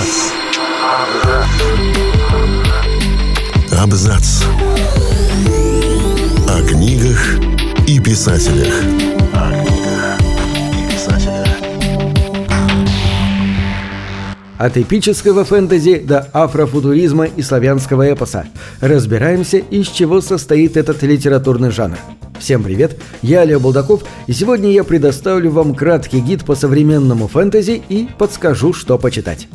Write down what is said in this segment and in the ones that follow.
Абзац. Абзац. О книгах и писателях. От эпического фэнтези до афрофутуризма и славянского эпоса. Разбираемся, из чего состоит этот литературный жанр. Всем привет, я Лео Булдаков, и сегодня я предоставлю вам краткий гид по современному фэнтези и подскажу, что почитать.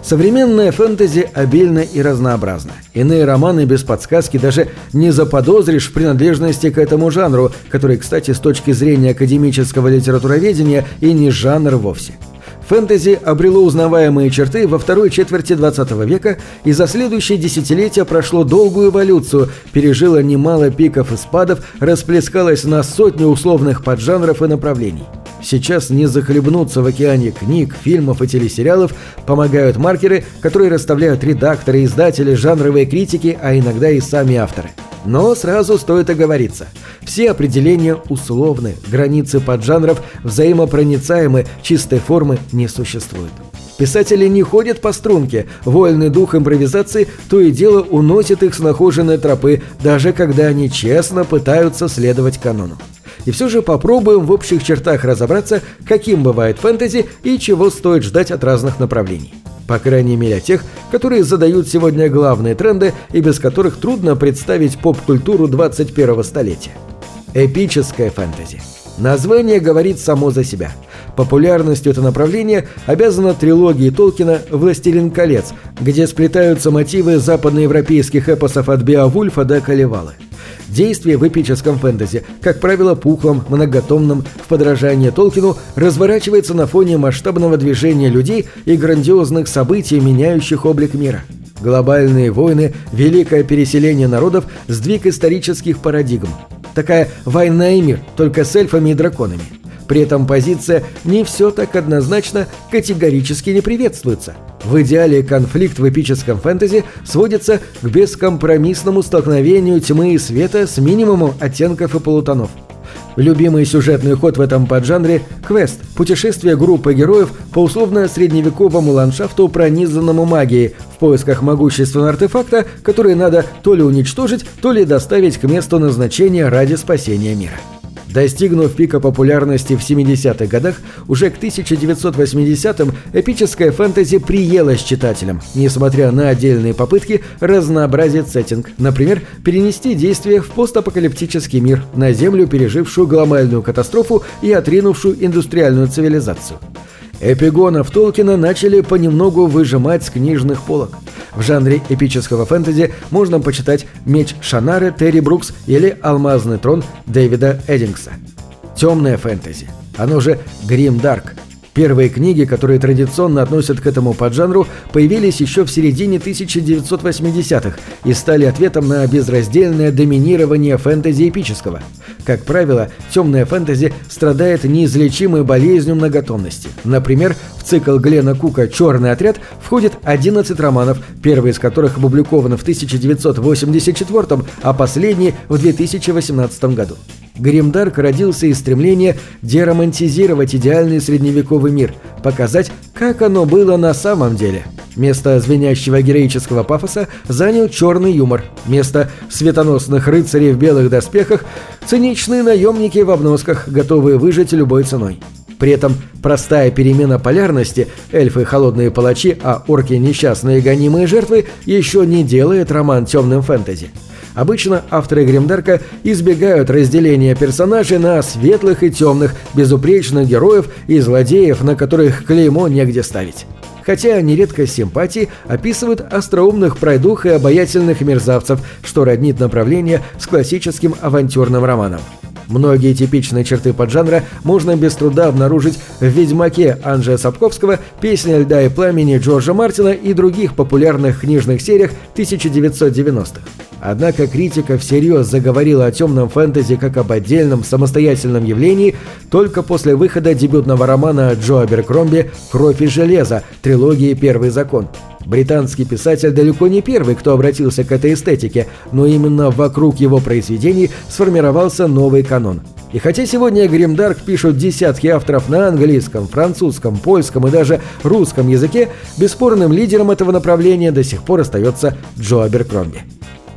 Современное фэнтези обильно и разнообразно. Иные романы без подсказки даже не заподозришь в принадлежности к этому жанру, который, кстати, с точки зрения академического литературоведения и не жанр вовсе – Фэнтези обрело узнаваемые черты во второй четверти 20 века и за следующие десятилетия прошло долгую эволюцию, пережило немало пиков и спадов, расплескалось на сотни условных поджанров и направлений. Сейчас не захлебнуться в океане книг, фильмов и телесериалов помогают маркеры, которые расставляют редакторы, издатели, жанровые критики, а иногда и сами авторы. Но сразу стоит оговориться. Все определения условны, границы поджанров взаимопроницаемы, чистой формы не существует. Писатели не ходят по струнке, вольный дух импровизации то и дело уносит их с нахоженной тропы, даже когда они честно пытаются следовать канону. И все же попробуем в общих чертах разобраться, каким бывает фэнтези и чего стоит ждать от разных направлений. По крайней мере тех, которые задают сегодня главные тренды и без которых трудно представить поп-культуру 21 столетия. Эпическое фэнтези. Название говорит само за себя. Популярностью это направление обязано трилогии Толкина «Властелин колец», где сплетаются мотивы западноевропейских эпосов от Беовульфа до Калевалы. Действие в эпическом фэнтези, как правило, пухлым, многотомным, в подражание Толкину, разворачивается на фоне масштабного движения людей и грандиозных событий, меняющих облик мира. Глобальные войны, великое переселение народов, сдвиг исторических парадигм. Такая «война и мир», только с эльфами и драконами. При этом позиция «не все так однозначно» категорически не приветствуется – в идеале конфликт в эпическом фэнтези сводится к бескомпромиссному столкновению тьмы и света с минимумом оттенков и полутонов. Любимый сюжетный ход в этом поджанре – квест – путешествие группы героев по условно-средневековому ландшафту, пронизанному магией, в поисках могущественного артефакта, который надо то ли уничтожить, то ли доставить к месту назначения ради спасения мира. Достигнув пика популярности в 70-х годах, уже к 1980-м эпическое фэнтези приелось читателям, несмотря на отдельные попытки разнообразить сеттинг, например, перенести действие в постапокалиптический мир, на Землю, пережившую глобальную катастрофу и отринувшую индустриальную цивилизацию. Эпигонов Толкина начали понемногу выжимать с книжных полок. В жанре эпического фэнтези можно почитать «Меч Шанары» Терри Брукс или «Алмазный трон» Дэвида Эддингса. Темное фэнтези, оно же «Грим Дарк», Первые книги, которые традиционно относят к этому поджанру, появились еще в середине 1980-х и стали ответом на безраздельное доминирование фэнтези эпического. Как правило, темная фэнтези страдает неизлечимой болезнью многотонности. Например, в цикл Глена Кука «Черный отряд» входит 11 романов, первый из которых опубликован в 1984, а последний в 2018 году. Гримдарк родился из стремления деромантизировать идеальный средневековый мир, показать, как оно было на самом деле. Место звенящего героического пафоса занял черный юмор. Место светоносных рыцарей в белых доспехах – циничные наемники в обносках, готовые выжить любой ценой. При этом простая перемена полярности – эльфы – холодные палачи, а орки – несчастные гонимые жертвы – еще не делает роман темным фэнтези. Обычно авторы Гримдарка избегают разделения персонажей на светлых и темных, безупречных героев и злодеев, на которых клеймо негде ставить. Хотя нередко симпатии описывают остроумных пройдух и обаятельных мерзавцев, что роднит направление с классическим авантюрным романом. Многие типичные черты поджанра можно без труда обнаружить в «Ведьмаке» Анджея Сапковского, «Песня льда и пламени» Джорджа Мартина и других популярных книжных сериях 1990-х. Однако критика всерьез заговорила о темном фэнтези как об отдельном самостоятельном явлении только после выхода дебютного романа Джо Аберкромби «Кровь и железо» трилогии «Первый закон». Британский писатель далеко не первый, кто обратился к этой эстетике, но именно вокруг его произведений сформировался новый канон. И хотя сегодня Гримдарк пишут десятки авторов на английском, французском, польском и даже русском языке, бесспорным лидером этого направления до сих пор остается Джо Аберкромби.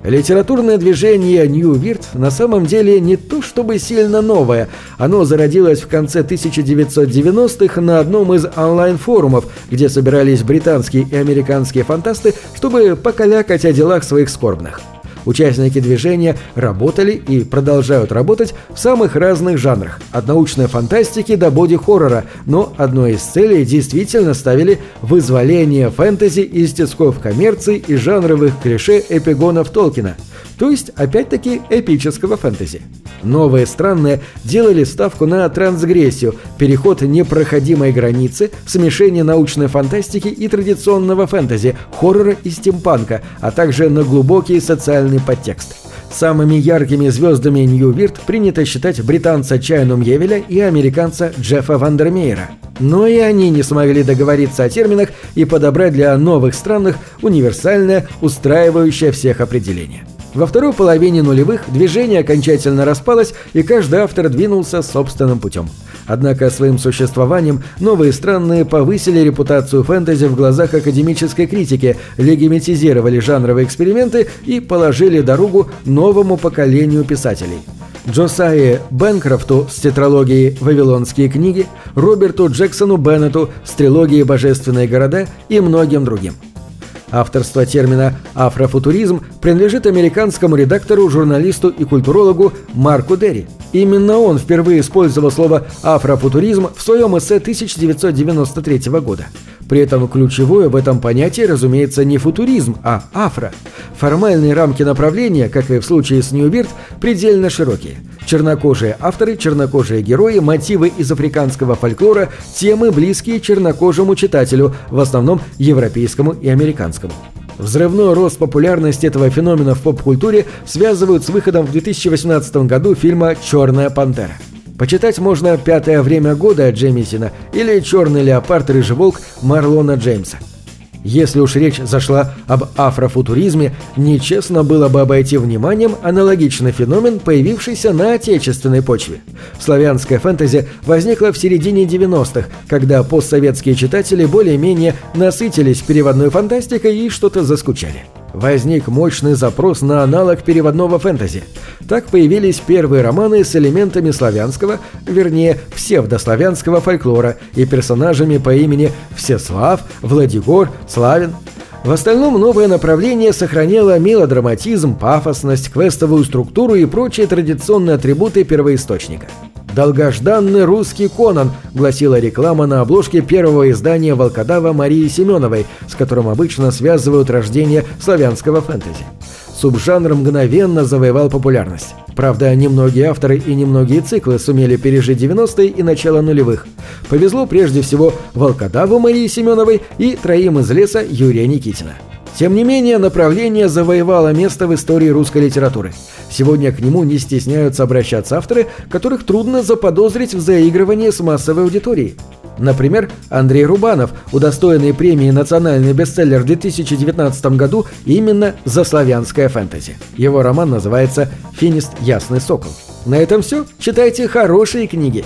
Литературное движение New Weird на самом деле не то чтобы сильно новое. Оно зародилось в конце 1990-х на одном из онлайн-форумов, где собирались британские и американские фантасты, чтобы покалякать о делах своих скорбных. Участники движения работали и продолжают работать в самых разных жанрах, от научной фантастики до боди-хоррора, но одной из целей действительно ставили вызволение фэнтези из тисков коммерции и жанровых клише эпигонов Толкина – то есть, опять-таки, эпического фэнтези. Новые странные делали ставку на трансгрессию, переход непроходимой границы, смешение научной фантастики и традиционного фэнтези, хоррора и стимпанка, а также на глубокий социальный подтекст. Самыми яркими звездами Нью-Вирт принято считать британца Чайну Мьевеля и американца Джеффа Вандермеера. Но и они не смогли договориться о терминах и подобрать для новых странных универсальное, устраивающее всех определение. Во второй половине нулевых движение окончательно распалось, и каждый автор двинулся собственным путем. Однако своим существованием новые странные повысили репутацию фэнтези в глазах академической критики, легимитизировали жанровые эксперименты и положили дорогу новому поколению писателей. Джосайе Бенкрофту с тетралогией «Вавилонские книги», Роберту Джексону Беннету с трилогией «Божественные города» и многим другим. Авторство термина «афрофутуризм» принадлежит американскому редактору, журналисту и культурологу Марку Дерри. Именно он впервые использовал слово «афрофутуризм» в своем эссе 1993 года. При этом ключевое в этом понятии, разумеется, не футуризм, а афро. Формальные рамки направления, как и в случае с Ньюбирд, предельно широкие. Чернокожие авторы, чернокожие герои, мотивы из африканского фольклора, темы, близкие чернокожему читателю, в основном европейскому и американскому. Взрывной рост популярности этого феномена в поп-культуре связывают с выходом в 2018 году фильма «Черная пантера». Почитать можно «Пятое время года» Джемисина или «Черный леопард. Рыжий волк» Марлона Джеймса. Если уж речь зашла об афрофутуризме, нечестно было бы обойти вниманием аналогичный феномен, появившийся на отечественной почве. Славянская фэнтези возникла в середине 90-х, когда постсоветские читатели более-менее насытились переводной фантастикой и что-то заскучали возник мощный запрос на аналог переводного фэнтези. Так появились первые романы с элементами славянского, вернее, псевдославянского фольклора и персонажами по имени Всеслав, Владигор, Славин. В остальном новое направление сохранило мелодраматизм, пафосность, квестовую структуру и прочие традиционные атрибуты первоисточника. «Долгожданный русский Конан», — гласила реклама на обложке первого издания «Волкодава» Марии Семеновой, с которым обычно связывают рождение славянского фэнтези. Субжанр мгновенно завоевал популярность. Правда, немногие авторы и немногие циклы сумели пережить 90-е и начало нулевых. Повезло прежде всего «Волкодаву» Марии Семеновой и «Троим из леса» Юрия Никитина. Тем не менее, направление завоевало место в истории русской литературы. Сегодня к нему не стесняются обращаться авторы, которых трудно заподозрить в заигрывании с массовой аудиторией. Например, Андрей Рубанов, удостоенный премии «Национальный бестселлер» в 2019 году именно за славянское фэнтези. Его роман называется «Финист Ясный Сокол». На этом все. Читайте хорошие книги.